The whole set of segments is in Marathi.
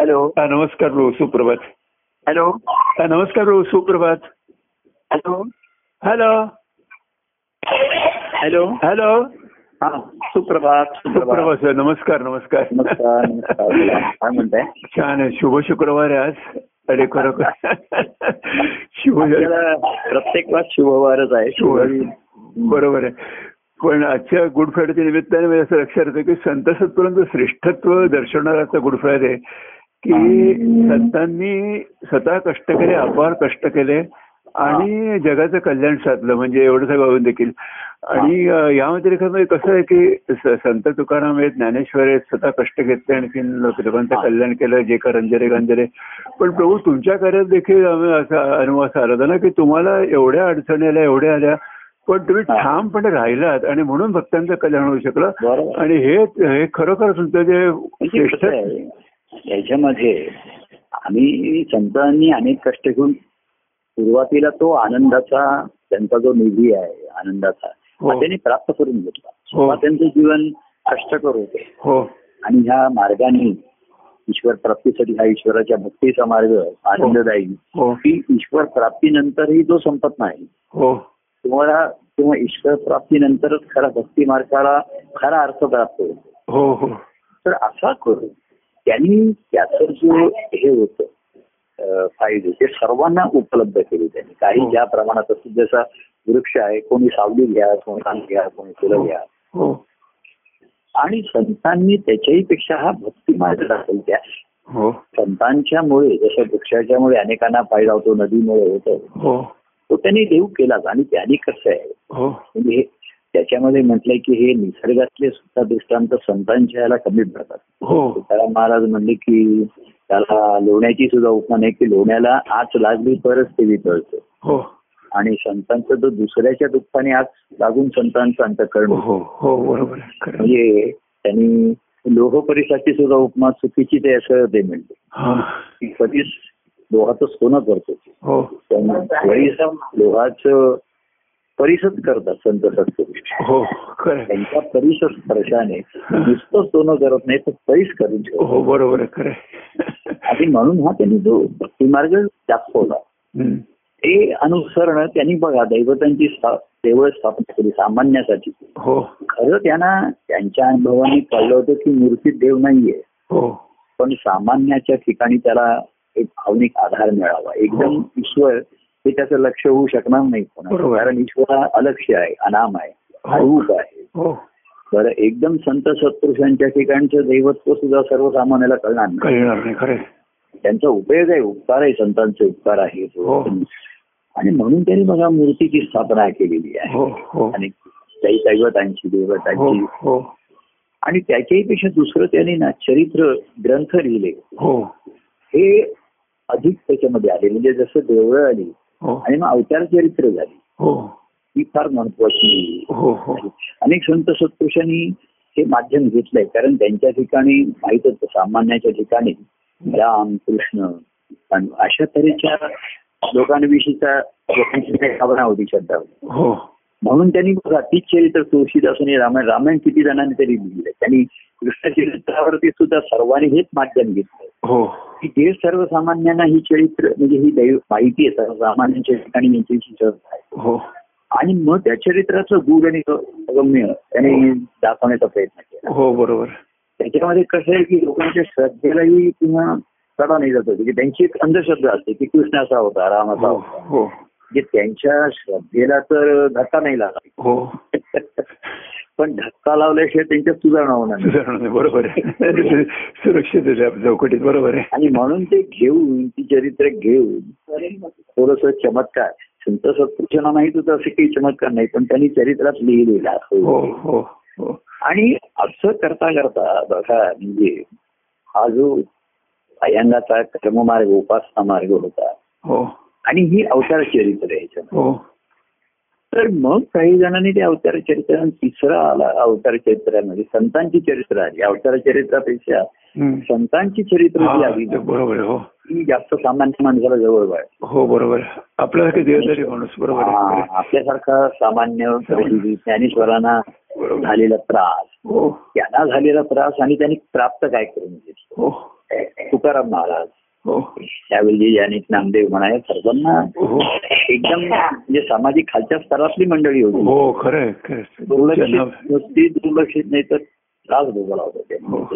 हॅलो. हा, नमस्कार प्रभू सुप्रभात. हॅलो. हा, नमस्कार प्रभू सुप्रभात. हॅलो. हॅलो. हॅलो. हॅलो. हा सुप्रभात सुप्रभात. सर नमस्कार नमस्कार. नमस्कार नमस्कार. बोला. काय म्हणताय? छान आहे. शुभ शुक्रवार आहे आज. अरे खरोखर. शुभ आपल्याला प्रत्येक वार शुभवारच आहे. शुभ. बरोबर आहे. पण आजच्या गुड फ्रायडेच्या निमित्ताने मला असं लक्षात येतं की संत सत्पुरांचं श्रेष्ठत्व दर्शवणारा गुड फ्रायडे की संतांनी स्वतः कष्ट केले अपार कष्ट केले आणि जगाचं कल्याण साधलं म्हणजे एवढं सगळं देखील. आणि यामध्ये मध्ये कसं आहे की संत तुकाराम आहेत ज्ञानेश्वर आहेत स्वतः कष्ट घेतले आणखी लोक- लोकांचं कल्याण केलं जे का रंजरे गंजरे पण प्रभू तुमच्या कार्यात देखील आम्ही असा अनुभव असा आला होता ना की तुम्हाला एवढ्या अडचणी आल्या एवढ्या आल्या पण तुम्ही. ठामपणे राहिलात आणि म्हणून भक्तांचं कल्याण होऊ शकलं. आणि हे हे खरोखर तुमचं जे याच्यामध्ये आम्ही संतांनी अनेक कष्ट घेऊन सुरुवातीला तो आनंदाचा त्यांचा जो निधी आहे आनंदाचा हो. त्यांनी प्राप्त करून घेतला. हो. त्यांचं जीवन कष्ट होते हो. आणि ह्या मार्गाने ईश्वर प्राप्तीसाठी हा ईश्वराच्या भक्तीचा मार्ग आनंददायी. हो. की ईश्वर प्राप्तीनंतरही जो संपत नाही. हो. तुम्हाला किंवा ईश्वर प्राप्तीनंतरच खरा भक्ती मार्गाला खरा अर्थ प्राप्त होतो. तर असा करून त्यांनी त्याचं जो हे होतं फायदे ते सर्वांना उपलब्ध केले त्यांनी. काही हो. ज्या प्रमाणात असतील जसा वृक्ष आहे कोणी सावली घ्या कोणी कान घ्या कोणी फुलं घ्या. हो. आणि संतांनी त्याच्याही पेक्षा हा भक्ती मार्ग दाखवला त्या. हो. संतांच्या मुळे जसं वृक्षाच्या मुळे अनेकांना फायदा होतो नदीमुळे होतो. हो. तो त्यांनी देऊ केलाच आणि त्यांनी कसं आहे हो. म्हणजे हे त्याच्यामध्ये म्हटलंय की हे निसर्गातले सुद्धा दृष्टांत संतांच्या याला कमी पडतात. हो. तुकाराम महाराज म्हणले की त्याला लोण्याची सुद्धा उपमा नाही की लोण्याला आच लागली तरच ते वितळतं. हो. आणि संतांचं जो दुसऱ्याच्या दुःखाने आच लागून संतांचं अंतकरण. हो हो बरोबर. म्हणजे त्यांनी लोहपरीसाठी सुद्धा उपमा चुकीची ते असं ते म्हणते की कधीच लोहाचं सोनं करतो लोहाचं परिसच करतात संत सत्पुरुष. हो. त्यांच्या परिस स्पर्शाने नुसतं सोनं करत नाही तर परिस करून हो बरोबर खरं. आणि म्हणून हा त्यांनी जो भक्तिमार्ग दाखवला. ते अनुसरण त्यांनी बघा दैवतांची देवळ स्थापना केली सामान्यासाठी. हो. खरं त्यांना त्यांच्या अनुभवाने कळलं होतं की मूर्तीत देव नाहीये. हो. पण सामान्याच्या ठिकाणी त्याला एक भावनिक आधार मिळावा. एकदम ईश्वर हे त्याचं लक्ष होऊ शकणार नाही. कारण ईश्वर हा अलक्ष्य आहे अनाम आहे हो. अरूप आहे. हो. बरं एकदम संत सत्पुरुषांच्या ठिकाणचं दैवत्व सुद्धा सर्वसामान्याला कळणार नाही. कळणार नाही खरं आहे. त्यांचा उपयोग आहे उपकार आहे संतांचे उपकार आहेत हो. आणि म्हणून त्यांनी बघा मूर्तीची स्थापना केलेली आहे. हो हो. आणि काही दैवतांची हो देवतांची. हो आणि त्याच्याही पेक्षा दुसरं त्यांनी ना चरित्र ग्रंथ लिहिले. हो. हे अधिक त्याच्यामध्ये आले. म्हणजे जसं देवळं आली हो आणि मग अवतार चरित्र झाली. हो. ही फार महत्वाची हो हो. अनेक संत सत्पुरुषांनी हे माध्यम घेतलंय. कारण त्यांच्या ठिकाणी माहीत होतं सामान्याच्या ठिकाणी राम कृष्ण आणि अशा तऱ्हेच्या लोकांविषयीचा लोकांची काही भावना होती श्रद्धा होती. हो. म्हणून त्यांनी बघा तीच चरित्र तुळशीदासांनी रामायण रामायण किती जणांनी तरी लिहिलंय. त्यांनी कृष्ण चरित्रावरती सुद्धा सर्वांनी हेच माध्यम घेतलंय. हो. की जे सर्वसामान्यांना ही चरित्र म्हणजे ही दैव माहिती आहे सर्वसामान्यांच्या ठिकाणी श्रद्धा आहे. हो. आणि मग त्या चरित्राचं गुढ आणि गम्य त्यांनी दाखवण्याचा प्रयत्न केला. हो बरोबर. त्याच्यामध्ये कसं आहे की लोकांच्या श्रद्धेलाही किंवा तडा नाही जात होती की त्यांची एक अंधश्रद्धा असते की कृष्ण असा होता राम असा हो होता. म्हणजे त्यांच्या श्रद्धेला तर धक्का नाही लागला हो. पण धक्का लावल्याशिवाय त्यांच्यात सुधारणा होणार सुधारणा बरोबर आहे. सुरक्षित चौकटीत बरोबर आहे. आणि म्हणून ते घेऊन ती चरित्र घेऊन थोडस चमत्कार. संत सत्पुरुषांना माहीत होतं असं काही चमत्कार नाही पण त्यांनी चरित्रात लिहिलेला हो हो हो. आणि असं करता करता बघा म्हणजे हा जो अयंगाचा कर्ममार्ग उपासना मार्ग होता. आणि ही अवतार चरित्र आहे. हो. तर मग काही जणांनी ते अवतार चरित्र तिसरा आला अवतार चरित्रामध्ये संतांची चरित्र आली. अवतार चरित्रापेक्षा. संतांची चरित्र जी आली बरोबर आहे हो. ती जास्त सामान्य माणसाला जवळ वाढ. हो बरोबर आहे. आपल्यासारखे माणूस बरोबर आहे. आहे. आपल्यासारखा सामान्य ज्ञानेश्वरांना झालेला त्रास. हो. त्यांना झालेला त्रास आणि त्यांनी प्राप्त काय करून घेतलं? हो. तुकाराम महाराज त्यावेळी ज्ञानिक नामदेव म्हणाय सर्वांना हो एकदम म्हणजे सामाजिक खालच्या स्तरातली मंडळी होती. हो खरंय दुर्लक्षित दुर्लक्षित नाही तर त्रास भोगला होता हो,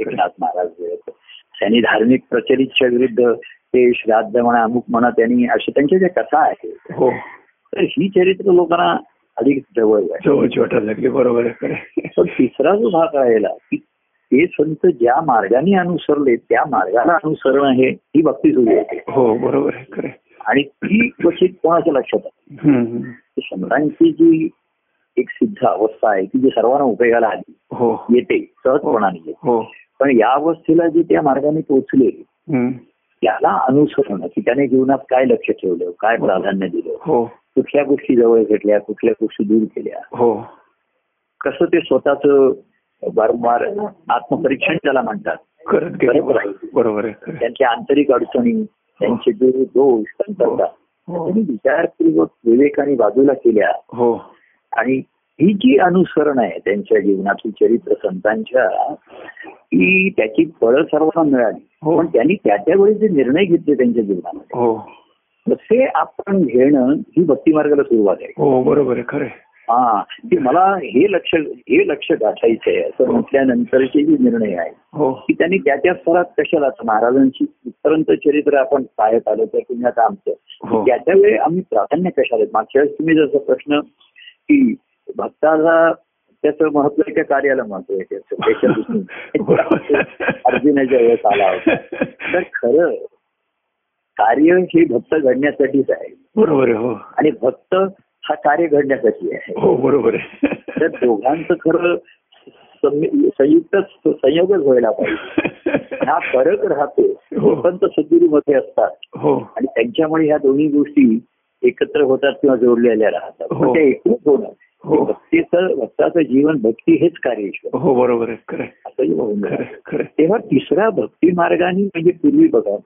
एकनाथ महाराज. त्यांनी धार्मिक प्रचलितच्या विरुद्ध ते श्राद्ध म्हणा अमुक म्हणा त्यांनी अशा त्यांच्या ज्या कथा आहेत हो. तर ही चरित्र लोकांना अधिक जवळ आहे. जवळची वाटायला लागली बरोबर तिसरा जो भाग राहिला की ते संत ज्या मार्गाने अनुसरले त्या मार्गाला अनुसरण हे ही भक्ती सुरू होते. हो बरोबर आहे आणि ती क्वचित कोणाच्या लक्षात आहे? संतांची जी एक सिद्ध अवस्था आहे की जी सर्वांना उपयोगाला आली हो. येते सहजपणाने येते. हो. पण या अवस्थेला जे त्या मार्गाने पोहोचले. त्याला अनुसरण की त्याने जीवनात काय लक्ष ठेवलं काय प्राधान्य दिलं हो. कुठल्या गोष्टी जवळ घेतल्या कुठल्या गोष्टी दूर केल्या. हो. कसं ते स्वतःच वारंवार आत्मपरीक्षण त्याला म्हणतात. करत गेले बरोबर आहे. त्यांच्या आंतरिक अडचणी त्यांचे दूर दोष हो. त्यांनी विचारपूर्वक विवेकाने बाजूला केल्या. हो. आणि ही जी अनुसरण आहे त्यांच्या जीवनातील चरित्र संतांच्या की त्याची फळं सर्वांना मिळाली. हो. पण त्यांनी त्या त्यावेळी जे निर्णय घेतले त्यांच्या जीवनामध्ये हो. तसे आपण घेणं ही भक्ती मार्गाला सुरुवात आहे. हो बरोबर आहे. खरंय हा की मला हे लक्ष हे लक्ष गाठायचं आहे असं म्हटल्यानंतरचे जे निर्णय आहे हो. की त्यांनी त्या त्या स्तरात कशाला महाराजांची इथपर्यंत चरित्र आपण पाहत आलो तर तुम्ही आता आमचं हो. त्याच्या वेळी आम्ही प्राधान्य कशाला? मागच्या वेळेस तुम्ही जसं प्रश्न की भक्ताला त्याचं महत्त्व आहे का कार्याला महत्त्व आहे? त्याचं त्याच्या दृष्टीने. अर्जुनाच्या वेळेस आला होता. तर खरं कार्य हे भक्त घडण्यासाठीच आहे. बरोबर हो. आणि भक्त हा कार्य घडण्यासाठी आहे. हो बरोबर आहे. तर दोघांचं खरं संयुक्त संयोगच व्हायला पाहिजे. हा फरक राहतो. हो. संत सद्गुरूमध्ये असतात. हो. आणि त्यांच्यामुळे ह्या दोन्ही गोष्टी एकत्र होतात किंवा जोडलेल्या राहतात. हो. त्या एकूण होणं. हो. भक्तीचं भक्ताचं जीवन भक्ती हेच कार्य हो बरोबर असंही होऊन तेव्हा तिसऱ्या भक्ती मार्गाने म्हणजे पूर्वी बघा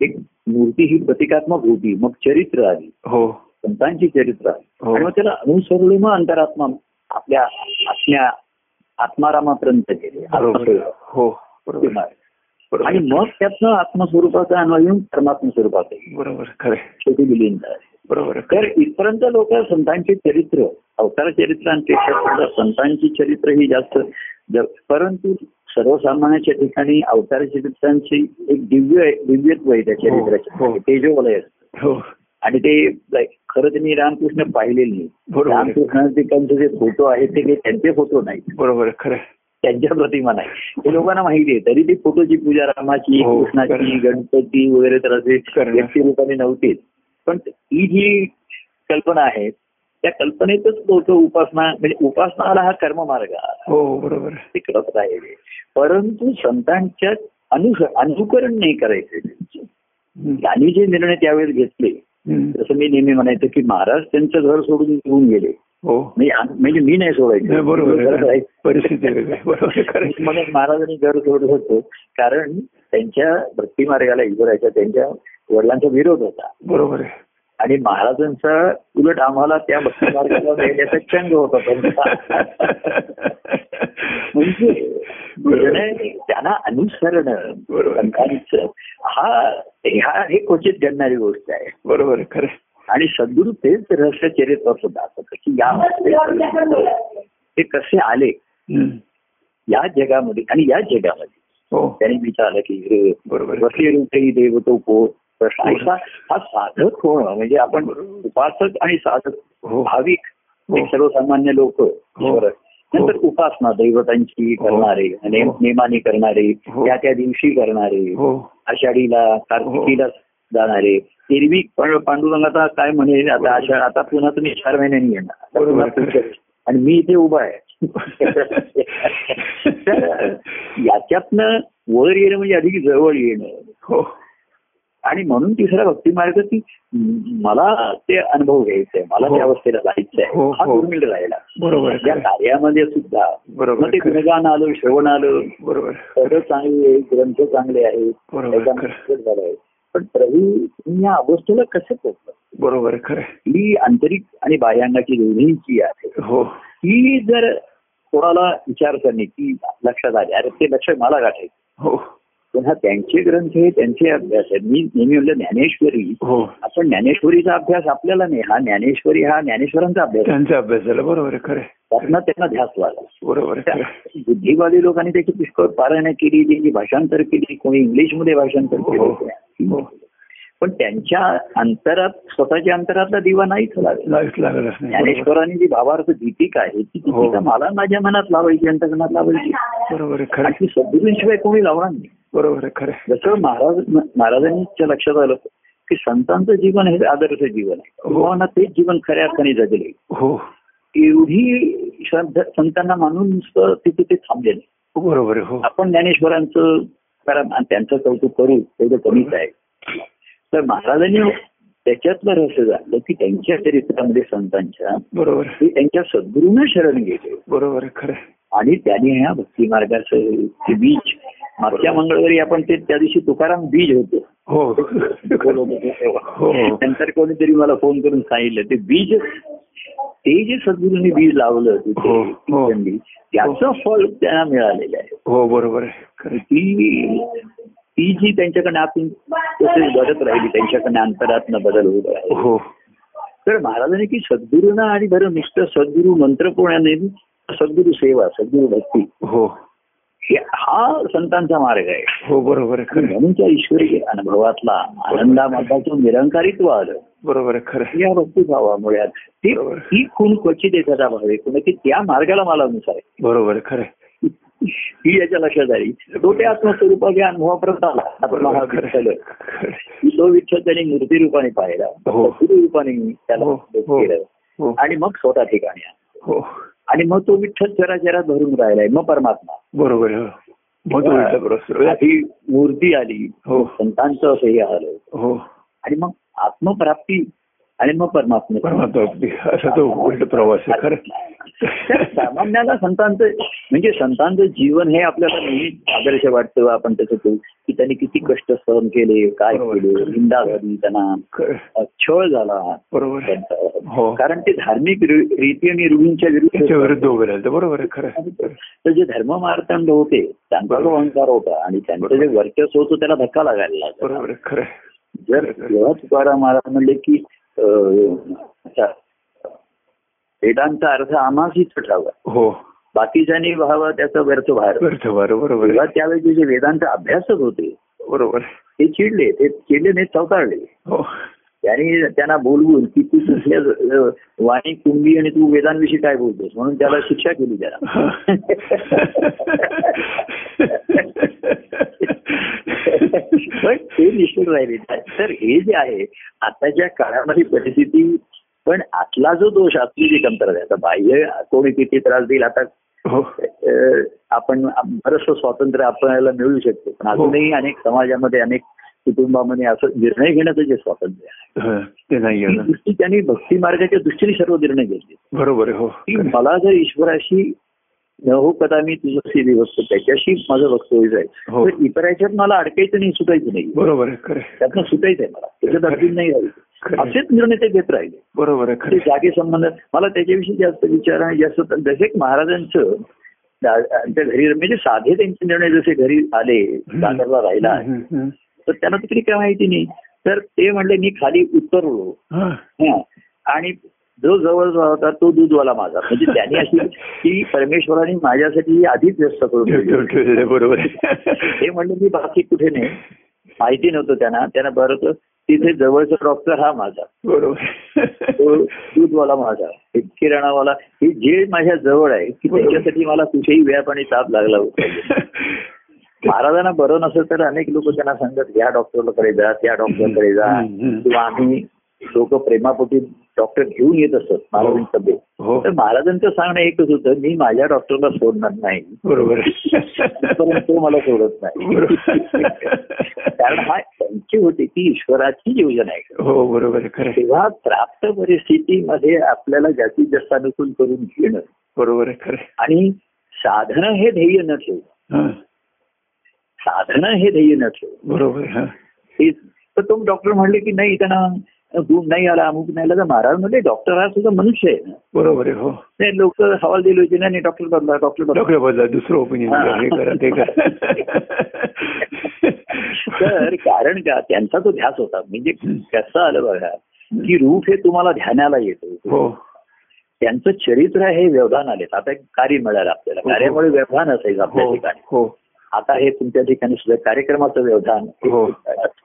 एक मूर्ती ही प्रतिकात्मक होती. मग चरित्र आली. हो. संतांची चरित्र आली हो. आणि मग त्याला अनुसरले मग अंतरात्मा आपल्या आत्म्या आत्मारामापर्यंत गेले. हो आणि मग त्यातनं आत्मस्वरूपाचा अन्वय येऊन परमात्म स्वरूपात आहे बरोबर खरंय शेवटी विलीन आहे. बरोबर आहे तर इथपर्यंत लोक संतांची चरित्र अवतार चरित्रांपेक्षा सुद्धा संतांची चरित्र ही जास्त परंतु सर्वसामान्याच्या ठिकाणी अवतार चरित्रांची एक दिव्य दिव्यत्व आहे त्या हो, हो. चरित्राचे तेजोवलय असतं. हो. आणि ते खरं त्यांनी रामकृष्ण पाहिलेले. रामकृष्णांचे जे फोटो आहेत ते काही त्यांचे फोटो नाही बरोबर खरंय त्यांच्या प्रतिमा नाही ते लोकांना माहिती आहे तरी ती फोटोची पूजा रामाची हो, कृष्णाची खरं. गणपती वगैरे तर असे खरं. व्यक्तिरूपाने नव्हतेच पण ही जी कल्पना आहे त्या कल्पनेतच लोक उपासना म्हणजे उपासनाला हा कर्ममार्ग आला. हो बरोबर ते करत राहिले परंतु संतांच्या अनुस अनुकरण नाही करायचे. त्यांनी जे निर्णय त्यावेळेस घेतले. जसं मी नेहमी म्हणायचं की महाराज त्यांचं घर सोडून निघून गेले. हो. म्हणजे म्हणजे मी नाही सोडायचं. बरोबर. परिस्थिती म्हणून महाराजांनी घर सोडत होतो. कारण त्यांच्या भक्ती मार्गाला ईश्वराच्या त्यांच्या वडिलांचा विरोध होता. बरोबर आणि महाराजांचा उलट आम्हाला त्या भक्ती मार्गाला नेण्याचा चंग होता. त्यांचा. म्हणजे त्यांना अनुसरण. ह्या हे क्वचित घडणारी गोष्ट आहे. बरोबर खरंय आणि सद्गुरू तेच रहस्य चरित्र सुद्धा की या ते कसे आले. या जगामध्ये आणि या जगामध्ये. हो. त्यांनी विचारलं की बरोबर आहे. वसे रूपही देव तो को? प्रश्न असा हा साधक होणं म्हणजे आपण उपासक आणि साधक हो. भाविक हो. हे सर्वसामान्य लोक नंतर उपासना दैवतांची करणारे नेम- नेमाने करणारे हो. त्या त्या दिवशी करणारे हो. आषाढीला कार्तिकीला जाणारे. एरवी पण पांडुरंग आता काय म्हणेल आता आषाढ आता पुन्हा तुम्ही चार महिन्यांनी येणार. आणि मी इथे उभा आहे. याच्यातनं वर येणं म्हणजे अधिक जवळ येणं. हो. आणि म्हणून तिसरा भक्ती मार्ग की मला ते अनुभव घ्यायचे मला हो. त्या अवस्थेला जायचं आहे हो, हा हो. दुर्मिळ राहिला बरोबर आहे या खरंय. कार्यामध्ये सुद्धा बरोबर मग ते. गुणगान आलं श्रवण आलं बरोबर. पद चांगली आहे ग्रंथ चांगले आहेत खरं. पण प्रभू तुम्ही या अवस्थेला कसे पोहोचला बरोबर खरंय ही आंतरिक आणि बाह्यांगाची दोन्हीची आहे हो ही जर कोणाला विचार करणे की लक्षात आली अरे ते लक्ष मला गाठायचं हो पुन्हा त्यांचे ग्रंथ हे त्यांचे अभ्यास आहेत मी नेहमी म्हणलं ज्ञानेश्वरी हो आपण ज्ञानेश्वरीचा अभ्यास आपल्याला नाही हा ज्ञानेश्वरी हा ज्ञानेश्वरांचा अभ्यास. त्यांचा अभ्यास झाला बरोबर खरं आहे. त्यातनं त्यांना ध्यास लागला बरोबर. बुद्धिवादी लोकांनी त्याची पुष्कळ पारायण केली त्याची भाषांतर केली कोणी इंग्लिशमध्ये भाषांतर हो. केलं हो पण त्यांच्या अंतरात स्वतःच्या अंतरातला दिवा नाहीच लागला. ज्ञानेश्वरांनी जी भावार्थ दीपिका आहे ती हो. दीपिका मला माझ्या मनात लावायची अंतकरणात लावायची बरोबर सद्गुरूंशिवाय कोणी लावणार नाही बरोबर आहे खरं. जसं महाराज महाराजांच्या लक्षात आलं की संतांचं जीवन हे आदर्श जीवन आहे. हो. भगवाना तेच जीवन खऱ्या अर्थाने जगले. हो. एवढी श्रद्धा संतांना मानून नुसतं तिथे ते थांबले नाही बरोबर हो. आपण ज्ञानेश्वरांचं कारण त्यांचं कौतुक करू तेवढं कमीच आहे. तर महाराजांनी त्याच्यातलं रहस्य झालं की त्यांच्या चरित्रामध्ये संतांच्या बरोबर त्यांच्या सद्गुरूंना शरण गेले. बरोबर खरं. आणि त्यांनी ह्या भक्ती मार्गाचं बीज मागच्या मंगळवारी आपण ते त्या दिवशी तुकाराम बीज होतो. हो. हो. नंतर कोणीतरी मला फोन करून सांगितलं ते बीज ते जे सद्गुरूंनी बीज लावलं तिथे हो, त्याचं फळ त्यांना मिळालेलं आहे. हो बरोबर. ती ती जी त्यांच्याकडे आतून तसेच घडत राहिली त्यांच्याकडे अंतरातनं बदल होत राहिले हो. तर महाराजांनी की सद्गुरूंना आणि बरं नुसतं सद्गुरू मंत्रपोण्याने सद्गुरू सेवा सद्गुरू भक्ती हो. हे हा संतांचा मार्ग आहे हो बरोबर. म्हणून त्या ईश्वरी अनुभवातला आनंदामधाचं निरंकारित्व आलं बरोबर खरं. या भक्तिभावामुळे आलं. ती बरोबर. ही खून क्वचित एखादा भाव आहे कोणी की त्या मार्गाला मला अनुसार आहे बरोबर खरं. ही याच्या लक्षात आली तो त्या आत्मस्वरूपाच्या अनुभवापर्यंत आला. तो विठ्ठल त्यांनी मूर्ती रूपाने पाहिला हो. रूपाने त्याला हो, हो. केलं आणि मग स्वतः ठिकाणी. हो आणि मग तो विठ्ठल चराचरात भरून राहिलाय मग परमात्मा बरोबर. हो. आधी मूर्ती आली हो. संतांचं असं हे आलं हो आणि मग आत्मप्राप्ती आणि मग परमात्मा परमात्मा अगदी असा तो उलट प्रवास आहे खरं सामान्याला संतांचं म्हणजे संतांचं जीवन हे आपल्याला नेहमी आदर्श वाटतं. आपण त्याचं करू की त्यांनी किती कष्ट सहन केले काय. केले निंदा झाली त्यांना छळ झाला. बरोबर. हो. कारण ते धार्मिक रीती आणि रूढींच्या विरुद्ध बरोबर आहे खरं. तर जे धर्म मार्तंड होते त्यांचा जो अहंकार होता आणि त्यांचं जे वर्चस्व होतं त्याला धक्का लागायला लागला. बरोबर खरं. जर तुकाराम महाराज म्हणले की वेदांचा अर्थ आम्हाच ठावा हो. बाकीच्यांनी व्हावा त्याचा व्यर्थ भार. व्यर्थ बरं बरोबर. त्यावेळी जे वेदांचा अभ्यासक होते बरोबर. ते चिडले ते चिडले नाही चौताळले हो. त्यांनी त्यांना बोलवून की तू कुठल्या अं, वाणी कुंभी आणि तू वेदांविषयी काय बोलतोस? म्हणून त्याला शिक्षा केली त्याला. पण ते निश्चित राहिले. तर हे जे आहे आताच्या काळामध्ये परिस्थिती पण आतला जो दोष आतली जी कमतरता बाह्य कोणी किती त्रास देईल आता हो. आपण बरंचसं स्वातंत्र्य आपल्याला मिळू शकतो. पण अजूनही अनेक समाजामध्ये अनेक कुटुंबामध्ये असं निर्णय घेण्याचं जे स्वातंत्र्य आहे. हं, ते त्यांनी भक्ती मार्गाच्या दृष्टीने सर्व निर्णय घेतले. बरोबर हो. मला जर ईश्वराशी न हो कदा मी तुझं बघतो त्याच्याशी माझं वक्तव्य जाईल. हो. तर इतर याच्यात मला अडकायचं नाही सुटायचं नाही. बरोबर आहे खरं आहे. त्यातनं सुटायचं आहे मला. त्याच्यात अडकून नाही राहायचं. आहे. असेच निर्णय ते घेत राहिले. बरोबर आहे ते आहे. जागे संबंध मला त्याच्याविषयी जास्त विचार आणि जास्त जसे महाराजांचं आमच्या घरी म्हणजे साधे त्यांचे निर्णय जसे घरी आले दादरला राहिला. तर त्यांना तरी काय माहिती नाही. तर ते म्हणले मी खाली उतरलो. आणि जो जवळचा होता तो दूधवाला माझा. म्हणजे त्यांनी अशी की परमेश्वराने माझ्यासाठी आधीच व्यस्त करून बरोबर. ते म्हणले मी बाकी कुठे नाही. माहिती नव्हतं त्यांना. त्यांना बरं तिथे जवळचा डॉक्टर हा माझा. बरोबर. तो दूधवाला माझा. हे किराणावाला हे जे माझ्या जवळ आहे की. त्याच्यासाठी मला कुठेही व्याप आणि ताप लागला होता. महाराजांना बरं नसेल तर अनेक लोक त्यांना सांगत या डॉक्टरकडे जा त्या डॉक्टरकडे जा. किंवा आम्ही लोक प्रेमापोटी डॉक्टर घेऊन येत असत महाराजांच्या तब्येत हो तर महाराजांचं सांगणं एकच होतं मी माझ्या डॉक्टरला सोडणार नाही बरोबर तो मला सोडत नाही. कारण हा त्यांची होती ती ईश्वराची योजना आहे हो बरोबर. तेव्हा प्राप्त परिस्थितीमध्ये आपल्याला जास्तीत जास्त अनुकूल करून घेणं बरोबर. आणि साधनं हे ध्येय न ठेवणं हं. साधनं हे ध्येय न ठेवणं बरोबर हं. तर तो डॉक्टर म्हणले की नाही त्यांना गुण नाही आला अमुक नाही आला तर महाराज म्हणले डॉक्टर हा सुद्धा मनुष्य आहे ना. बरोबर आहे हो. ते लोक हवाल दिले होते नाही डॉक्टर बदला डॉक्टर डॉक्टर बदला दुसरं ओपिनियन हा. हे करा ते करा. तर कारण का त्यांचा तो ध्यास होता. म्हणजे कसं आलं बघा की रूप हे तुम्हाला ध्यानाला येतं. हो. त्यांचं चरित्र हे व्यवधान आलेत. आता एक कार्य मिळालं आपल्याला. हो. कार्यामुळे व्यवधान असायचं आपल्या हो ठिकाणी. हो. आता हे तुमच्या ठिकाणी सुद्धा कार्यक्रमाचं व्यवधान. हे हो.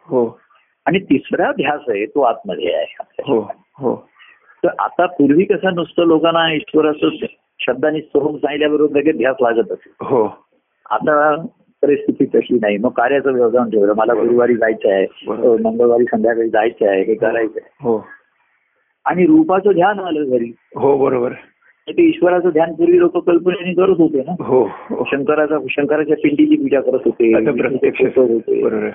हो. आणि तिसरा ध्यास आहे तो आतमध्ये आहे. हो. हो. तर आता पूर्वी कसं नुसतं लोकांना ईश्वराचं शब्दांनी सोहम सांगितल्याबरोबर लगेच ध्यास लागत असे. हो. आता परिस्थिती तशी नाही. मग कार्याचं व्यवधान ठेवलं. मला गुरुवारी जायचं आहे. मंगळवारी संध्याकाळी जायचं आहे. हे करायचं आहे. हो. आणि रूपाचं ध्यान आलं घरी. हो बरोबर. ते ईश्वराचं ध्यान पूर्वी लोक कल्पनेने करत होते ना. हो हो. शंकराचा शंकराच्या पिंडीची पूजा करत होते.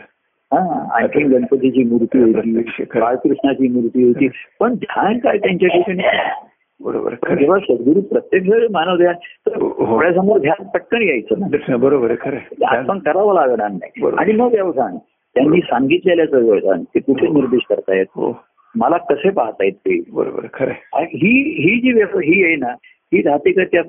हा आणखी गणपतीची मूर्ती होती. बाळकृष्णाची मूर्ती होती पण ध्यान काय त्यांच्या ठिकाणी बरोबर जेव्हा सद्गुरू प्रत्यक्ष मानव ध्यान तर हो. डोळ्यासमोर ध्यान पटकन यायचं बरोबर आहे खरं आहे. ध्यान पण करावं लागणार नाही. आणि मग व्यवधान त्यांनी सांगितलेल्याचं व्यवधान ते कुठे हो. निर्देश करतायत हो मला कसे पाहतायत ते बरोबर. खरं ही ही जी व्यव ही आहे ना ही राहते का त्या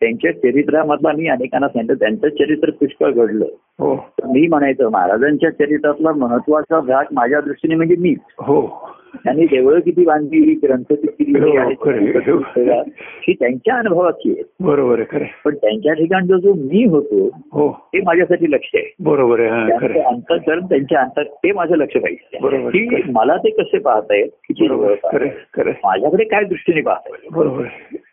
त्यांच्या चरित्रामधला मी अनेकांना सांगितलं त्यांचं चरित्र पुष्कळ घडलं. हो. तर मी म्हणायचं महाराजांच्या चरित्रातला महत्त्वाचा भाग माझ्या दृष्टीने म्हणजे मी. हो. त्यांनी देवळं किती बांधली ग्रंथ किती हो, ही त्यांच्या अनुभवाची आहे. बरोबर आहे. पण त्यांच्या ठिकाणचा जो मी होतो हो. ते माझ्यासाठी लक्ष आहे. बरोबर आहे हा. अंतकरण त्यांच्या अंतर ते माझं लक्ष पाहिजे. मला ते कसे पाहतायत किती. माझ्याकडे काय दृष्टीने पाहतायत? बरोबर.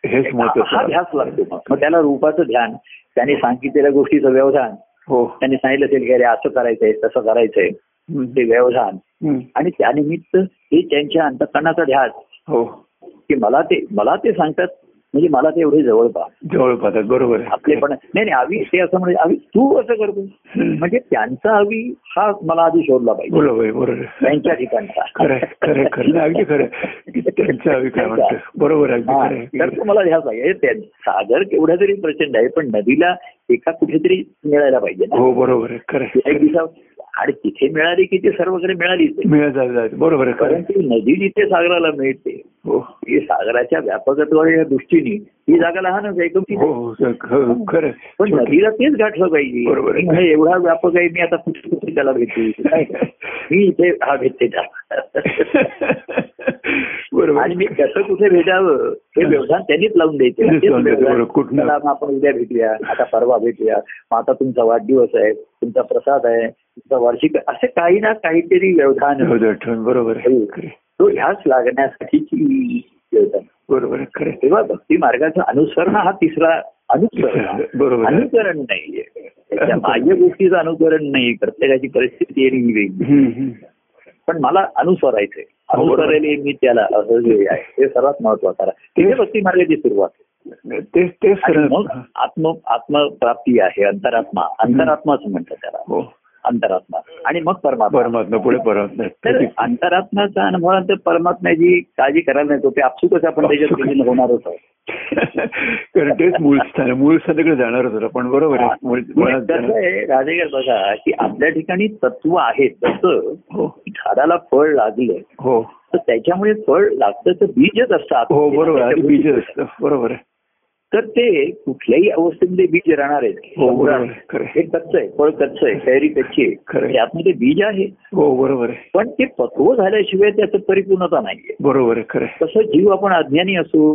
हेच हा ध्यास लागतो. मग त्याला रूपाचं ध्यान त्यांनी सांगितलेल्या गोष्टीचं व्यवधान हो. त्यांनी सांगितलं असेल की अरे असं करायचंय तसं करायचंय. ते व्यवधान. आणि त्यानिमित्त हे त्यांच्या अंतकरणाचा ध्यास. हो. की मला ते मला ते सांगतात म्हणजे मला ते एवढे जवळ पहा जवळ पाहतात बरोबर आपले पण नाही नाही आवी ते असं म्हणजे आवी तू असं करतो. म्हणजे त्यांचा आवी हा मला आधी शोधला पाहिजे बरोबर बरोबर. त्यांच्या ठिकाणचा खरं खरं खरं. अगदी त्यांचं आम्ही काय म्हणतो बरोबर आहे, अगदी. तर तुम्हाला ध्यास पाहिजे सागर केवढा तरी प्रचंड आहे पण नदीला एका कुठेतरी मिळायला पाहिजे हो बरोबर खरं आहे. एक दिवसा आणि तिथे मिळाली की ती सर्वकडे मिळालीच जात. बरोबर आहे. परंतु नदी जिथे सागराला मिळते हो ही सागराच्या व्यापकत्वाच्या दृष्टीने ही जागा लहानच आहे हो हो खरं आहे. पण नदीला तेच गाठलं पाहिजे बरोबर एवढा व्यापक आहे मी आता कुठे कुठे त्याला भेटू नाही का? मी इथे हा भेटते आणि मी कसं कुठे भेटावं हे व्यवधान त्यांनीच लावून द्यायचे. मग आपण उद्या भेटूया. आता परवा भेटूया. मग आता तुमचा वाढदिवस आहे. तुमचा प्रसाद आहे. तुमचा वार्षिक असे काही ना काहीतरी व्यवधान. हो, आठवण बरोबर आहे. तो ह्याच लागण्यासाठीची व्यवधान बरोबर. तेव्हा भक्ती मार्गाचं अनुसरण हा तिसरा अनुसरण. बरोबर. अनुकरण नाहीये. बाह्य गोष्टीचं अनुकरण नाही प्रत्येकाची परिस्थिती आहे ही वेगळी. पण मला अनुसरायचंय हो. अनुसरेल मी त्याला असं आहे. हे सर्वात महत्वाचं आहे. तिथे भक्ती मार्गाची सुरुवात आहे. तेच तेच मग आत्म आत्मप्राप्ती आहे अंतरात्मा. अंतरात्माच म्हणतात त्याला. हो. अंतरात्मा. आणि मग परमात्मा. परमात्मा पुढे परमात्मा. तर अंतरात्म्याचा अनुभवानंतर परमात्म्याची काळजी करायला नाही तो ते आपसुकच आपण त्याच्यात विलीन होणारच आहोत कारण तेच मूळ स्थान मूळ स्थानाकडे जाणारच होतं पण बरोबर आहे. राधेकर बघा की आपल्या ठिकाणी तत्व आहे तसं हो. झाडाला फळ लागलं हो. तर त्याच्यामुळे फळ लागतं तर बीजच असतात. हो बरोबर. आहे. आधी बीज असतं. बरोबर आहे. तर ते कुठल्याही अवस्थेमध्ये बीज राहणार आहेत हो. हे कच्च आहे फळ कच्च आहे कैरी कच्ची खरं आहे. त्यातमध्ये बीज आहे हो बरोबर पण ते पक्व झाल्याशिवाय त्याचं परिपूर्णता नाहीये बरोबर आहे खरं. तसं जीव आपण अज्ञानी असू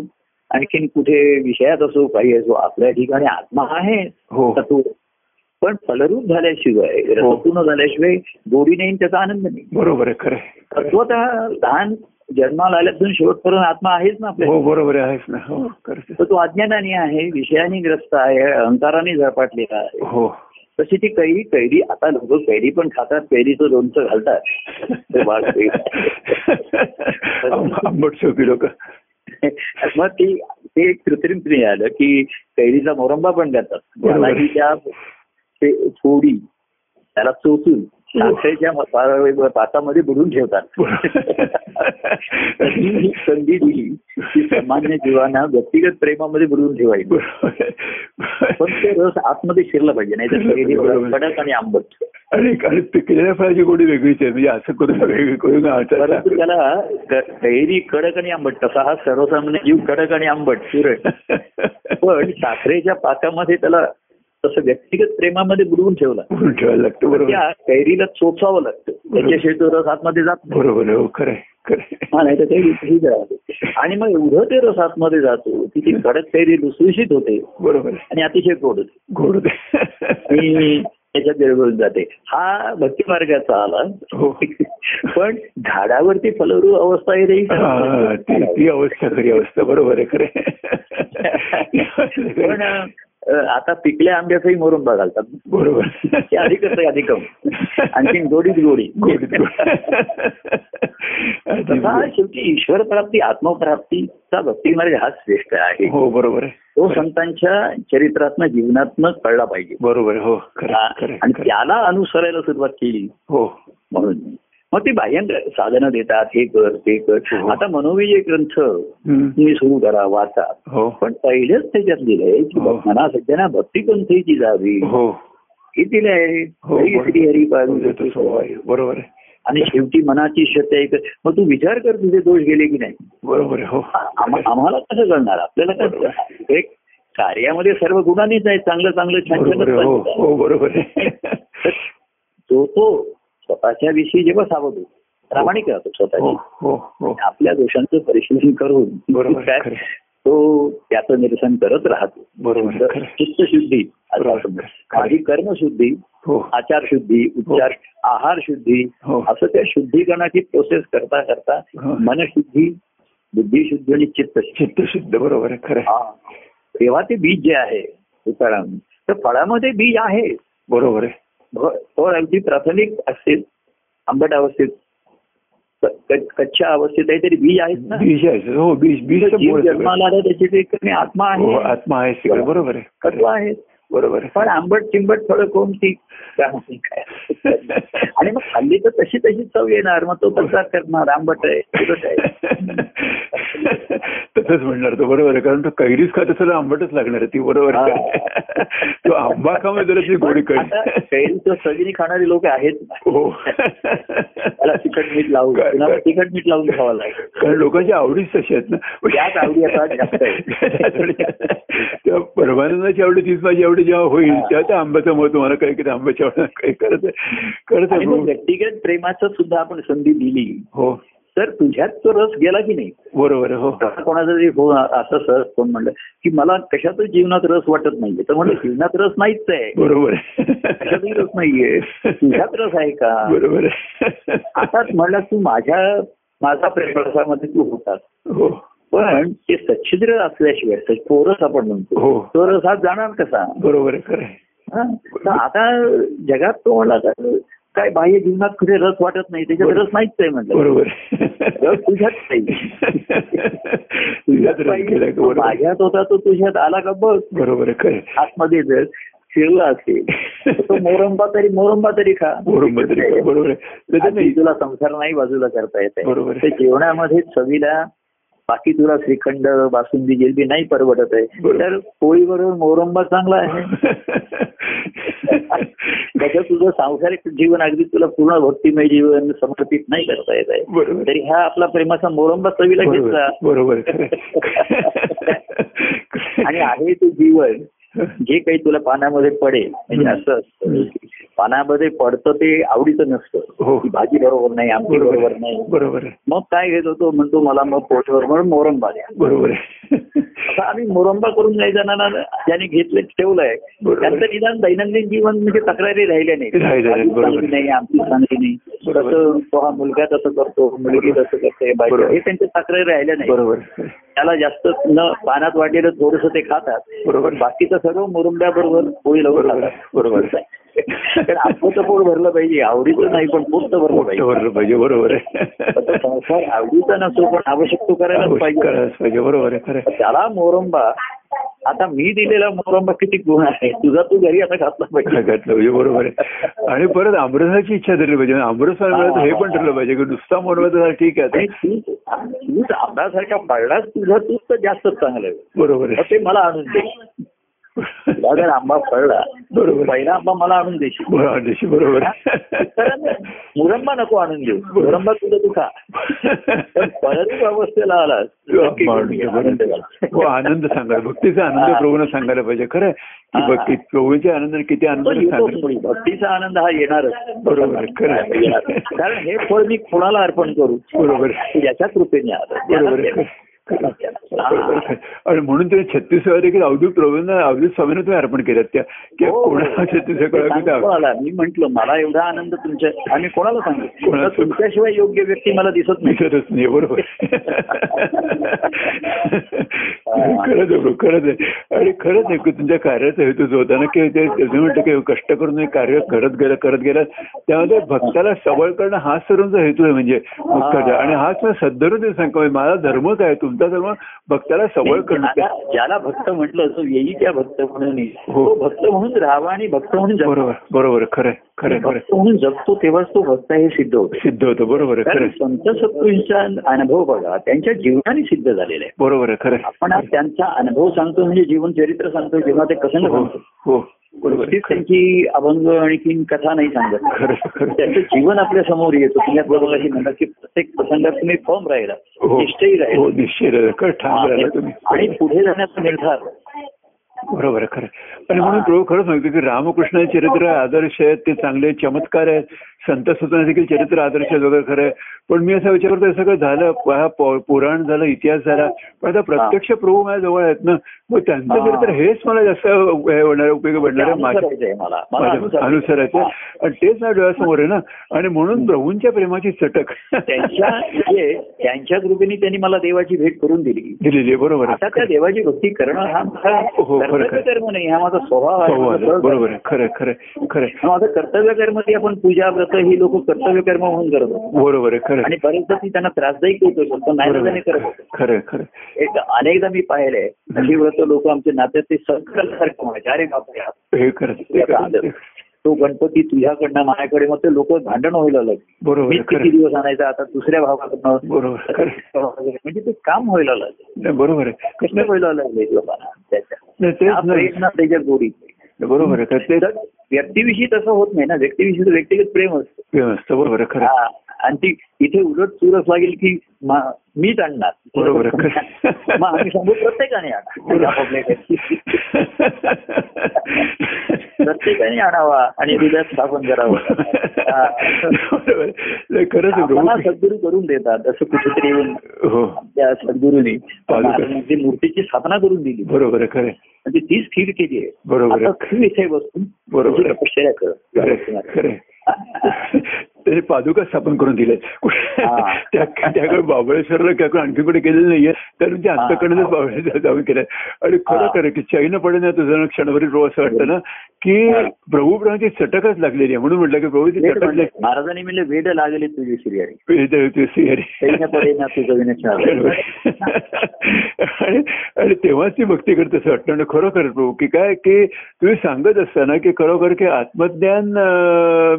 आणखीन कुठे विषयात असो काही असो आपल्या ठिकाणी आत्मा आहे हो तत्व पण फलरूप झाल्याशिवाय हो. रसपूर्ण झाल्याशिवाय गोडी नाही त्याचा आनंद नाही बरोबर आहे खरं. तत्वतः लहान जन्माला आल्यापासून शेवटपर्यंत आत्मा आहेच ना आपल्या हो बरोबर आहे आहेच ना. हो. तर तो अज्ञानाने आहे विषयाने ग्रस्त आहे अहंकाराने झपाटलेला आहे. हो. तशी ती कैरी कैरी आता लोक कैरी पण खातात कैरीचं लोणचं घालतात. लोक. मग ती ते एक कृत्रिम आलं की कैरीचा मोरंबा पण करतात त्या फोडी त्याला चोचून साखरेच्या पातामध्ये बुडून ठेवतात. ही संधी दिली की सामान्य जीवांना व्यक्तिगत प्रेमामध्ये बुडवून ठेवायची. पण ते रस आतमध्ये शिरला पाहिजे नाही तर. कडक आणि आंबट. आणि पिकलेल्या फळाची गोडी वेगळीच आहे. म्हणजे असं करून वेगळी करून परंतु त्याला कैरी कडक आणि आंबट तसा हा सर्वसामान्य जीव कडक आणि आंबट सुरळ पण साखरेच्या पाकामध्ये त्याला तसं व्यक्तिगत प्रेमामध्ये बुडवून ठेवला. ठेवायला लागतं बरोबर. त्या कैरीला चोचावं लागतं. त्याच्याशिवाय तो रस आतमध्ये जात नाही. बरोबर आहे, हो हा नाही तर राहते आणि मग एवढं ते रस आतमध्ये जातो की ती कडक कैरी लुसलुशीत होते. बरोबर आहे. आणि अतिशय गोड होते. गोड. आणि त्याच्यात विरघळून जाते. हा भक्ती मार्गाचा आला. हो. पण झाडावरती फलरू अवस्था येते. ही ती ती अवस्था खरी अवस्था. बरोबर आहे पण खरे अ, आता पिकल्या आंब्याचंही मोरून घालतात बरोबर. ते अधिकच आहे अधिकम. आणखीन गोडीच गोडी. तसा शेवटी ईश्वर प्राप्ती आत्मप्राप्तीचा भक्ती मार्ग हा श्रेष्ठ आहे. हो बरोबर तो संतांच्या चरित्रातनं जीवनातनं कळला पाहिजे. बरोबर हो आणि. त्याला अनुसरायला सुरुवात केली. हो. म्हणून मग ती बाह्य साधनं देतात हे कर ते कर. हो. आता मनोविजय ग्रंथ. तुम्ही सुरू करा वाचा. हो. पण पहिलेच त्याच्यात दिलंय की हो. मना सज्जना भक्ती पंथीची जावी. हो. दिलंय. श्री हरी. बरोबर आणि शेवटी मनाची श्रद्धा एक मग तू विचार कर तुझे दोष गेले की नाही. बरोबर हो. आम्हाला कसं कळणार? आपल्याला कसं एक कार्यामध्ये सर्व गुणांनीच आहे चांगलं चांगलं छान छान बरोबर तो तो स्वतःच्या विषयी जेव्हा सावध होतो प्रामाणिक राहतो हो स्वतःची हो हो आपल्या दोषांचं परिशीलन करून बरोबर काय. तो त्याचं निरसन करत राहतो बरोबर. चित्तशुद्धी म्हणतो. खरं. माझी कर्मशुद्धी हो आचार शुद्धी उपचार आहार शुद्धी हो. असं त्या शुद्धीकरणाची प्रोसेस करता करता हो. मनशुद्धी बुद्धिशुद्धी आणि चित्तशुद्धी चित्तशुद्ध बरोबर खरं. हा. तेव्हा ते बीज जे आहे तर फळामध्ये बीज आहे बरोबर आहे फळ अगदी प्राथमिक असेल आंबट अवस्थेत कच्च्या अवस्थेत आहे तरी बीज आहेत ना? बीज आहे हो बीज सगळं. जन्माला आला त्याची आत्मा हो आहे आत्मा आहे बरोबर आहे. तत्व आहे. बरोबर आहे. पण आंबट चिंबट फळं कोणती? काय. आणि मग खाल्ली तर तशी तशी चव येणार मग तो तसा करणार आंबट आहे तिखट आहे तसंच म्हणणार तो बरोबर आहे. कारण तो कैरीच खात असेल आंबटच लागणार आहे ती बरोबर. तो आंबा खाऊ जरा ती गोडी आता कळी कैरीचं सगळी खाणारी लोक आहेत. हो. त्याला तिखट मीठ लावून कुणाला काय- तिखट मीठ लावून खावं लागेल. कारण लोकांच्या आवडीच तशी आहेत ना. त्याच आवडी आता परमानंदाची आवडी तीच माझी आवडी जेव्हा होईल. तेव्हा त्या आंब्याचं मत तुम्हाला काही काही आंब्याच्या मग व्यक्तिगत प्रेमाचं सुद्धा आपण संधी दिली. हो. तर तुझ्यात तो रस गेला की नाही? बरोबर हो. कोणाचा तरी फोन असं सहज फोन म्हणलं की मला कशातच जीवनात रस वाटत नाहीये. तर म्हणलं जीवनात रस नाहीच आहे. बरोबर कशातही रस नाहीये. तुझ्यात रस आहे का? बरोबर आहे. आता म्हणलं तू माझ्या माझा प्रेमरसामध्ये तू होतास. हो. पण ते सच्छिद्र असल्याशिवाय पोरस आपण म्हणतो. हो. तो रस हा जाणार कसा? बरोबर खरं. हा? तर आता जगात तो म्हणला तर काय बाह्य जीवनात कुठे रस वाटत नाही त्याच्यात बरोबर. रस नाहीच आहे म्हटलं बरोबर रस तुझ्यात नाही? बरोबर माझ्यात होता तो तुझ्यात आला का बघ बरोबर. आतमध्ये जर शिरला असेल तो मोरंबा तरी मोरंबा तरी खा बरोबर तरी. बरोबर तुला संसार नाही बाजूला करता येत बरोबर. तर जेवणामध्ये चवीला बाकी तुला श्रीखंड बासुंदी जिलबी नाही परवडत आहे बरोबर. तर पोळीबरोबर मोरंबा चांगला आहे त्याच्यात तुझं सांसारिक जीवन अगदी तुला पूर्ण भक्तिमय जीवन समर्पित नाही करता येत आहे. तरी हा आपला प्रेमाचा मोरंबा चवीला घेतला. बरोबर. आणि आहे ते जीवन जे काही तुला पानामध्ये पडेल म्हणजे असं असतं. पानामध्ये पडतं ते आवडीचं हो. नसतं ती भाजी बरोबर नाही आमची बरोबर. नाही. बरोबर. मग काय घेत होतो? म्हणतो मला मग पोटवर म्हणून मोरंबा द्या. बरोबर. आम्ही मोरंबा करून काही जणांना ज्यांनी घेतलं ठेवलंय. त्यांचं निदान दैनंदिन जीवन म्हणजे तक्रारी राहिल्या नाही आमची. चांगली नाही नाही. तसं तो हा मुलगा तसं करतो मुलगी तसं करते बायको. हे त्यांच्या तक्रारी राहिल्या नाही बरोबर. त्याला जास्त न पानात वाटलेलं थोडस ते खातात बरोबर. बाकीचं सर्व मुरुंब्याबरोबर पोळी लावून बरोबर. कारण आपलं पोट भरलं पाहिजे. आवडीचं नाही पण पोट भरलं भरलं पाहिजे बरोबर आहे. संसार आवडीचा नसतो पण आवश्यक तो आवश्यक पाहिजे. बरोबर आहे. त्याला मोरंबा आता मी दिलेला मोरंबा किती गुण आहे? तुझा तू घरी आता घातला पाहिजे. घातलं पाहिजे बरोबर आहे. आणि परत आमरसाची इच्छा धरली पाहिजे. आमरस हे पण ठरलं पाहिजे की नुसता मोरवा ठीक आहे. तूच आंब्यासारखा पडलाच तुझं तूच तर जास्त चांगलं आहे. बरोबर ते मला आणून दे. तुला जर आंबा फळला बरोबर. पहिला आंबा मला आणून देशील बरोबर देशी बरोबर. मुरंबा नको आणून देऊ. मुरंबा तुझं तू खा. फळरूप अवस्थेला आलास ये, आनंद सांगायला भक्तीचा आनंद प्रभूने सांगायला पाहिजे खरं की. भक्ती प्रभूच्या आनंद किती आनंद. भक्तीचा आनंद हा येणारच. बरोबर खरं. कारण हे फळ मी कोणाला अर्पण करू? बरोबर. याच्या कृपेने आलं. बरोबर आणि म्हणून तुम्ही छत्तीस वेळा देखील अवधूत प्रभूंना अवधूत स्वामींना तुम्ही अर्पण केल्यात त्या. की हो, कोणाला छत्तीस मी म्हंटल मला एवढा आनंद तुमच्या आम्ही कोणाला सांगू? तुमच्याशिवाय योग्य व्यक्ती मला दिसत नाही. दिसतच नाही बरोबर. खरंच आहे खरंच आहे आणि खरंच आहे की तुमच्या कार्याचा हेतू जो होता ना की ते म्हटलं की कष्ट करून कार्य करत गेलं करत गेलं. त्यामध्ये भक्ताला सबळ करणं हा सर्वांचा हेतू आहे म्हणजे आणि हाच मी सद्धरून ते सांगतो माझा धर्मच आहे? तुमचा धर्म भक्ताला करणं ज्याला भक्त म्हटलं तो येई त्या भक्त म्हणून. हो. भक्त म्हणून राहावा आणि भक्त म्हणून. बरोबर बरोबर खरंय खरंय भक्त म्हणून जगतो तेव्हाच तो भक्त हे सिद्ध होतो सिद्ध होतं बरोबर संत सत्पुरुषांचा अनुभव बघा त्यांच्या जीवनाने सिद्ध झालेला आहे बरोबर खरंय आपण त्यांचा अनुभव सांगतो म्हणजे जीवन चरित्र सांगतो जेव्हा ते कसं हो सांगतो हो. नुसतीच त्यांची अभंग आणखी कथा नाही सांगत. त्याचं जीवन आपल्यासमोर येतो. तुम्ही आपल्या बघाशी म्हणता की प्रत्येक प्रसंगात तुम्ही फॉर्म राहिला. हो. हो राहिला तुम्ही. आणि पुढे जाण्याचा निर्धार. बरोबर आहे खरं. आणि म्हणून प्रभू खरंच सांगतो की रामकृष्ण चरित्र आदर्श आहेत ते चांगले चमत्कार आहेत. संत सुतना देखील चरित्र आदर्श आहेत वगैरे खरं आहे. पण मी असं विचार करतो सगळं झालं पुराण झालं इतिहास झाला पण आता प्रत्यक्ष प्रभू माझ्या जवळ आहेत ना मग त्यांचं. चरित्र हेच मला जास्त हे होणार उपयोगी पडणार आहे माझ्या अनुसरायचं आणि तेच माझ्या डोळ्यासमोर आहे ना आणि म्हणून प्रभूंच्या प्रेमाची चटक. त्यांच्या म्हणजे त्यांच्या कृपेने त्यांनी मला देवाची भेट करून दिली. दिलेली आहे बरोबर आता त्या देवाची भक्ती करणं हा. कर्तव्य कर्म नाही हा माझा स्वभाव आहे हो. स्वभाव बरोबर आहे. खरं खरं खरं. माझं कर्तव्य कर्म ती आपण पूजा व्रत ही लोक कर्तव्य कर्म म्हणून करत होतो बरोबर खरं. आणि बरेचदा ती त्यांना त्रासदायक होत पण नाही करत खरं खरं. एक अनेकदा मी पाहिलंय अशी व्रत लोक आमच्या नात्यात ते संकल्पसारखं म्हणायचे. अरे बापरे हे. खरं ते गणपती तुझ्याकडनं माझ्याकडे मग ते लोक भांडण व्हायला लागले. बरोबर किती दिवस आणायचा आता दुसऱ्या भावाकडनं. बरोबर म्हणजे ते काम व्हायला लागले. नाही बरोबर आहे. कष्ट व्हायला लागले लोकांना त्याच्या. प्रयत्न त्याच्या गोडी बरोबर व्यक्तिविषयी तसं होत नाही ना व्यक्तिविषयी तर व्यक्तिगत प्रेम असतं. प्रेम असतं बरोबर खरं. आणि ती इथे उलट चुरस लागेल की मीच आणणार. बरोबर. मग आम्ही सांगू प्रत्येकाने आणा. प्रत्येकाने आणावा आणि हृदयात स्थापन करावं. खरंच प्रभू सद्गुरू करून देतात जसं कुठेतरी येऊन हो. त्या सद्गुरूंनी. मूर्तीची स्थापना करून दिली. बरोबर खरं. म्हणजे ती स्थिर केली आहे. बरोबर इथे बसून बरोबर. तपश्चर्या कर. त्याने पादुका स्थापन करून दिले. त्या त्याकडे बाबळेश्वरला काय आणखी कुठे गेलेलं नाहीये तर म्हणजे. अंतकडे बाबळेश्वर जाऊन केलंय आणि खरं. खरं की चैन पडे ना तुझं क्षणभरी प्रभू असं वाटतं ना की. प्रभू प्रभूची चटकच लागलेली आहे म्हणून म्हटलं की प्रभूची चटक. महाराजांनी म्हणले वेड लागले तुझी श्रीहरी आणि तेव्हाच ती भक्ती करते असं वाटतं आणि खरोखर प्रभू की काय की तुम्ही सांगत असताना की खरोखर की आत्मज्ञान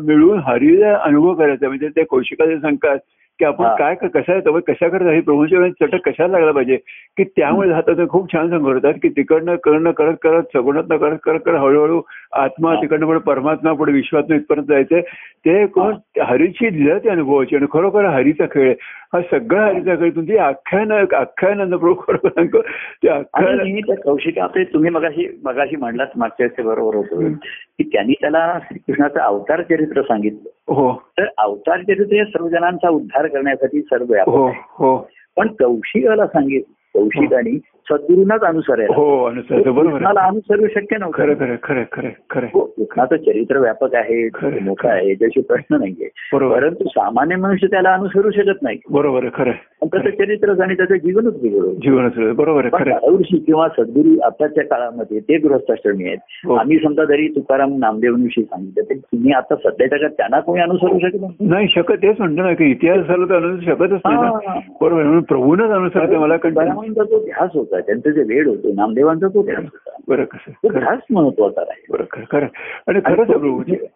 मिळून हरीला अनुभव करायचा म्हणजे ते कौशिकाचे सांगतात की आपण हा. काय कशा आहे कशा करत आहे प्रभूच्या चटक कशाला लागला पाहिजे की त्यामुळे जातात ते खूप छान सांगत होतात की तिकडनं करणं करत करत सगुणातनं करत करत करत हळूहळू आत्मा हा. तिकडनं पुढे परमात्मा पुढे विश्वातनं इथपर्यंत जायचंय ते कोण हरीची दिलं ते अनुभवाची आणि खरोखर हरीचा खेळ आहे. हा सगळा हरीचा तुमची आख्यान आख्यानंद प्रभू खरोखर सांगतो ते आख्यान आणि त्या कौशिका आपले तुम्ही मगाशी मगाशी म्हणलात मागच्या वेळेस बरोबर होतं. हं. की त्यांनी त्याला श्रीकृष्णाचं अवतार चरित्र सांगितलं. हो. तर अवतार चरित्र हे सर्व जणांचा उद्धार करण्यासाठी सर्व हो. हो. पण कौशिकाला सांगितलं कौशिकानी सद्गुरूंनाच अनुसरायला हो अनुसर बरोबर. अनुसरू शक्य खरं नव्हतं. खरं खरं खरं खरं हो, कृष्णाचं चरित्र व्यापक आहे खरं. मोठं आहे त्याचे प्रश्न नाहीये. बरोबर. परंतु सामान्य मनुष्य त्याला अनुसरू शकत नाही. बरोबर खरं त्याचं चरित्रच आणि त्याचं जीवनच बिघडलं जीवनच बरोबर ऋषी किंवा सद्गुरू आताच्या काळामध्ये ते गृहस्थाश्रमी आहेत. हो. आम्ही समजा जरी तुकाराम नामदेवांविषयी सांगितलं तर तुम्ही आता सध्याच्या काळात त्यांना कोणी अनुसरू शकत नाही? शकत तेच म्हणतो ना की इतिहास झाला तर अनुसरू शकतच नाही हा. बरोबर. म्हणून प्रभूनच अनुसरते मला तुकारामांचा जो ध्यास होता त्यांचं जे वेळ होतो नामदेवांचा तो ध्यास होता. बरं कसं? तो ध्यास महत्त्वाचा आहे बरं खरं आणि खरंच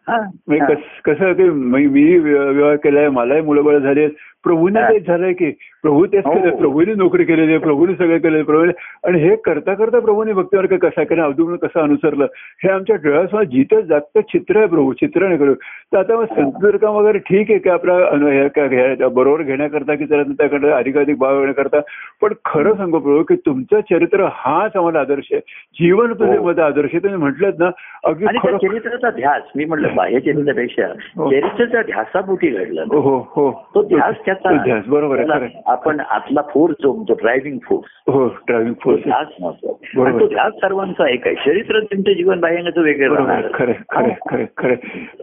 हा, म्हणजे हा. कस- कसं की मी विवाह केलाय मलाही मुलंबळ झाली प्रभूने. तेच झालंय की प्रभू तेच हो. केलं प्रभूने नोकरी केलेली आहे प्रभूने सगळं केलेलं प्रभूने आणि हे करता करता प्रभूने भक्तिमार्ग कसा केला अवधून कसं अनुसरलं? हे आमच्या डोळ्यासमोर जिथं जागतं चित्र आहे प्रभू चित्र नाही करू. तर आता मग संतदुर्गा वगैरे ठीक आहे की? आपला अनु- काय घ्या- बरोबर घेण्याकरता की त्याला त्याकडे अधिकाधिक भाव येण्याकरता पण खरं सांगू प्रभू की तुमचं चरित्र हाच आम्हाला आदर्श आहे. जीवन तुझे हो. मध्ये आदर्श आहे. तुम्ही म्हटलंच ना अगदी चरित्राचा ध्यास मी म्हटलं बाह्य चरित्रापेक्षा हो. चरित्राच्या ध्यासापोटी घडलं हो हो. तो ध्यास ध्यास बरोबर आहे आपण आतला फोर्स जो जो ड्रायव्हिंग फोर्स हो ड्रायव्हिंग फोर्स ध्यास महत्त्वाचा. तो ध्यास सर्वांचा एक आहे. चरित्र तुमचं जीवन बाह्यांगाचं वेगळं खरं खरं खरं खरं.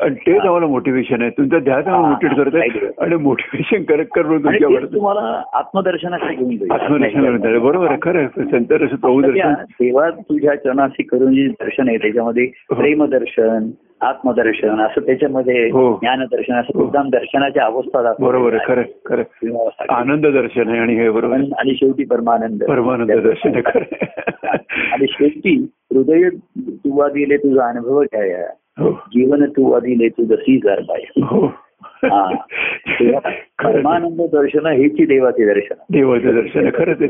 आणि तेच आम्हाला मोटिवेशन आहे. तुमचं ध्यान आम्हाला मोटिवेट करत. आणि मोटिवेशन करेक्ट करून तुमच्यावर तुम्हाला आत्मदर्शनाकडे घेऊन जाईल. आत्मदर्शन करत. बरोबर आहे खरं संत प्रभू दर्शन देवा तुझ्या चरणाशी करून जे दर्शन आहे त्याच्यामध्ये हो. प्रेमदर्शन आत्मदर्शन असं त्याच्यामध्ये हो. ज्ञानदर्शन असं हो. मुद्दाम दर्शनाच्या अवस्था बरोबर. खरं खरं आनंद दर्शन आहे आणि हे बरोबर. आणि शेवटी परमानंद परमानंद दर्शन. आणि शेवटी हृदय तुवा दिले तुझा अनुभव काय हो जीवन तुवा दिले तू जशी गरबाय हो हा. तेव्हा. परमानंद दर्शन हेची देवाचे दर्शन. देवाचं दर्शन खरंच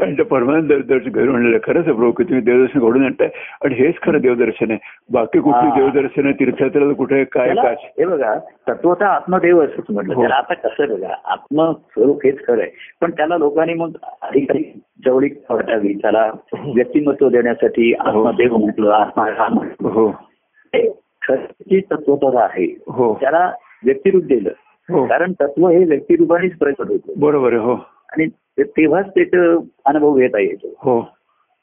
आणि ते परमानंद दर- दर्शन घडून आणलेलं आहे. खरंच प्रभू की तुम्ही देवदर्शन घडून आणताय. आणि हेच खरं देवदर्शन आहे. बाकी कुठली हा. देवदर्शन आहे? तीर्थयात्रेला कुठे काय काय? हे बघा तत्वता आत्मदेव असंच म्हटलं. हो. त्याला आता कसं बघा आत्मस्वरूप हेच खरं आहे. पण त्याला लोकांनी मग अधिक अधिक जवळीक वाटावी. त्याला व्यक्तिमत्व देण्यासाठी आत्मदेव म्हटलं आत्मा म्हटलं. हो. हे खरंची तत्वता आहे. हो. त्याला व्यक्तिरूप दिलं. हो कारण तत्व हे व्यक्तिरूपानेच प्रकट होतं. बरोबर आहे हो. आणि तेव्हाच त्याचं अनुभव घेता येतो. हो.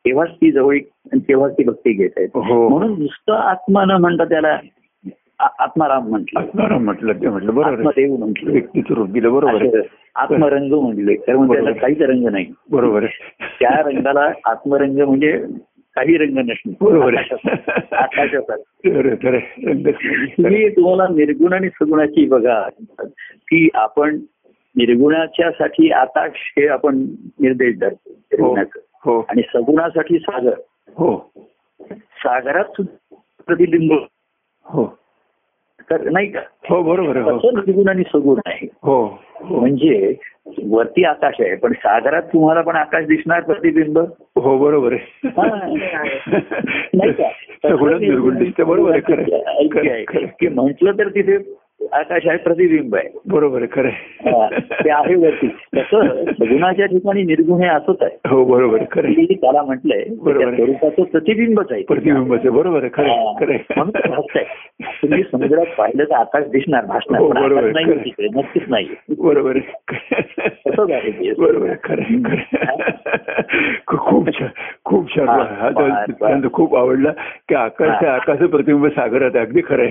तेव्हाच ती जवळीक आणि तेव्हाच ती भक्ती घेता येते. हो. म्हणून नुसतं आत्मा न म्हणता त्याला आत्माराम म्हटलं. आत्माराम म्हटलं ते म्हटलं बरोबर आहे. आत्मदेव म्हटलं. व्यक्तीचं रूप दिलं बरोबर आहे. आत्मरंग म्हणले कारण. त्याला काहीच रंग नाही. बरोबर आहे. त्या रंगाला आत्मरंग म्हणजे काही रंग नसणे बरोबर. तुम्ही तुम्हाला निर्गुण आणि सगुणाची बघा. की आपण निर्गुणाच्या साठी आकाश हे आपण निर्देश धरतो हो निर्गुणाचं. हो आणि सगुणासाठी सागर. हो. सागरात सुद्धा प्रतिबिंब. हो. तर नाही का? हो बरोबर हो. निर्गुण आणि सगुण आहे. हो. म्हणजे वरती आकाश आहे पण सागरात तुम्हाला पण आकाश दिसणार प्रतिबिंब हो बरोबर आहे. नाही का सगळं निर्गुण दिसतं बरोबर आहे. की म्हटलं तर तिथे आकाश आहे प्रतिबिंब आहे बरोबर आहे खरं. ते आहे वरती तसं सगुणाच्या ठिकाणी निर्गुण हे असंच आहे हो बरोबर खरं त्याला म्हटलंय बरोबर. स्वरूपाचं प्रतिबिंबच आहे प्रतिबिंबाचं बरोबर आहे खरं आहे, खरं आहे. भासतंय. तुम्ही समुद्रात पाहिलं तर आकाश दिसणार भासणार हो, बरोबर नाही खरं नक्कीच नाही बरोबर आहे तसंच आहे. बरोबर खरं खरं. खूप छान खूप छान हा, हा. सिद्धांत खूप आवडला की आकाश आकाश प्रतिबिंब सागरात आहे अगदी खरं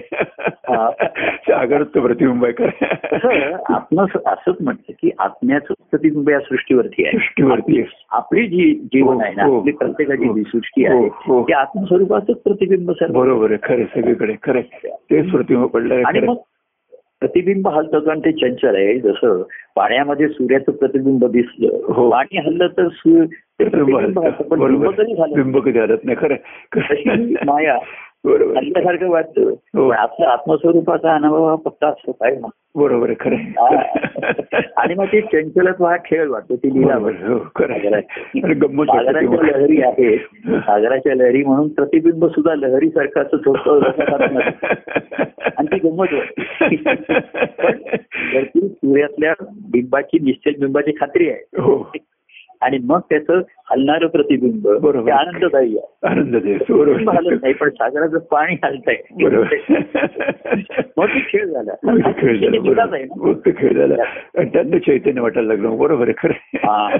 हा. आहे सागरात प्रतिबिंब आहे खरं आत्म असंच म्हणतं की आत्म्याचं प्रतिबिंब या सृष्टीवरती आहे सृष्टीवरती. आपली जी जीवन आहे ना हो, हो. आपली प्रत्येकाची जी सृष्टी हो, आहे हो. ती आत्मस्वरूपाचंच प्रतिबिंब सर्व बरोबर आहे खरं सगळीकडे खरं. तेच प्रतिबिंब पडलं आहे आणि मग प्रतिबिंब हलतं कारण ते चंचल आहे. जसं पाण्यामध्ये सूर्याचं प्रतिबिंब दिसलं. हो. पाणी हल्लं तर सूर्य प्रतिबिंब हलतं. पण बिंब कधी हलत नाही. खरं माया. हल्ल्यासारखं वाटतं. हो. पण आपल्या आत्मस्वरूपाचा अनुभव हा फक्त असतो काय ना बरोबर खरं. आणि मग ते चंचलत्व हा खेळ वाटतो ती लीला बरोबर आहे, हो, खरं आहे. सागराच्या. लहरी सागराच्या लहरी म्हणून प्रतिबिंब सुद्धा लहरी सारखं असं झोपतं आणि ती गंमत वाटते पण सूर्यातल्या बिंबाची निश्चल बिंबाची खात्री आहे हो. आणि मग त्याचं हलणारं प्रतिबिंब. बरोबर. आनंददायी आहे. आनंद दे प्रतिबिंब हलत बरोबर नाही पण सागराचं पाणी हलतंय बरोबर. मग ती खेळ झाला. खेळ झाला, आहे ना? खेळ झाला. आणि त्यातनं चैतन्य वाटायला लागलं. बरोबर आहे खरं हा.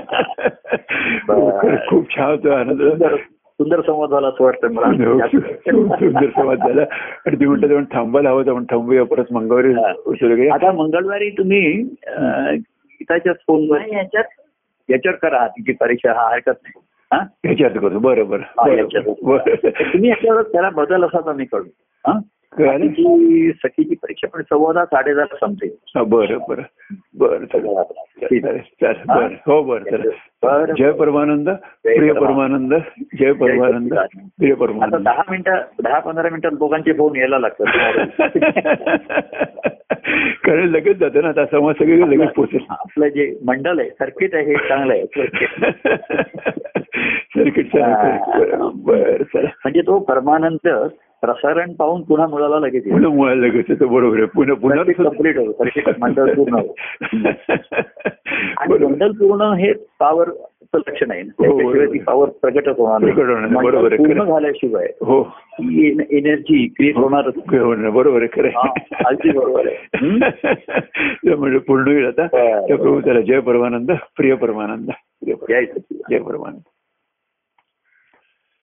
हो, खरं, खूप छान होतं आनंद. सुंदर सुंदर संवाद झाला असं वाटतं हो, मला खूप सुंदर संवाद झाला. आणि ते म्हणतात थांबायला हवं आपण थांबूया परत मंगळवारी हा. आता मंगळवारी तुम्ही गीताच्याच फोनवर याच्यात याच्यावर करा तिची परीक्षा हा हरकत नाही. हा? ह्याच्यात करतो बरं बरं. हा, याच्यात. तुम्ही याच्यावर त्याला बदल असा तर मी कळू हा? तिची सखीची परीक्षा पण सव्वादा साडेदहा संपते बरं बरं. बरं चालेल. चालेल बरं. हो बरं चालेल. बरं. जय परमानंद प्रिय परमानंद. जय परमानंद प्रिय परमानंद. दहा मिनिटं दहा पंधरा मिनिटात दोघांचे फोन यायला लागतात. कारण लगेच जातं ना आता संवाद सगळे लगेच पोचेल. आपलं जे मंडल आहे सर्किट आहे हे चांगलं आहे. सर्किट. म्हणजे तो परमानंद प्रसारण पाहून पुन्हा मुलाला लगेच. पुन्हा मुळाला लगेच बरोबर आहे पुन्हा पुन्हा होतं सर्किट मंडळ पूर्ण आणि मंडल पूर्ण हे पॉवर लक्षण आहे. हो, बरोबर. ती पॉवर प्रगटच होणार होणार. बरोबर मंडळ आहे, पूर्ण. झाल्याशिवाय हो एनर्जी क्रिएट. हो ना, बरोबर आहे खरं अगदी बरोबर आहे. म्हणजे पूर्ण होईल आता. त्या प्रभू त्याला जय परमानंद प्रिय परमानंद. जय परमानंद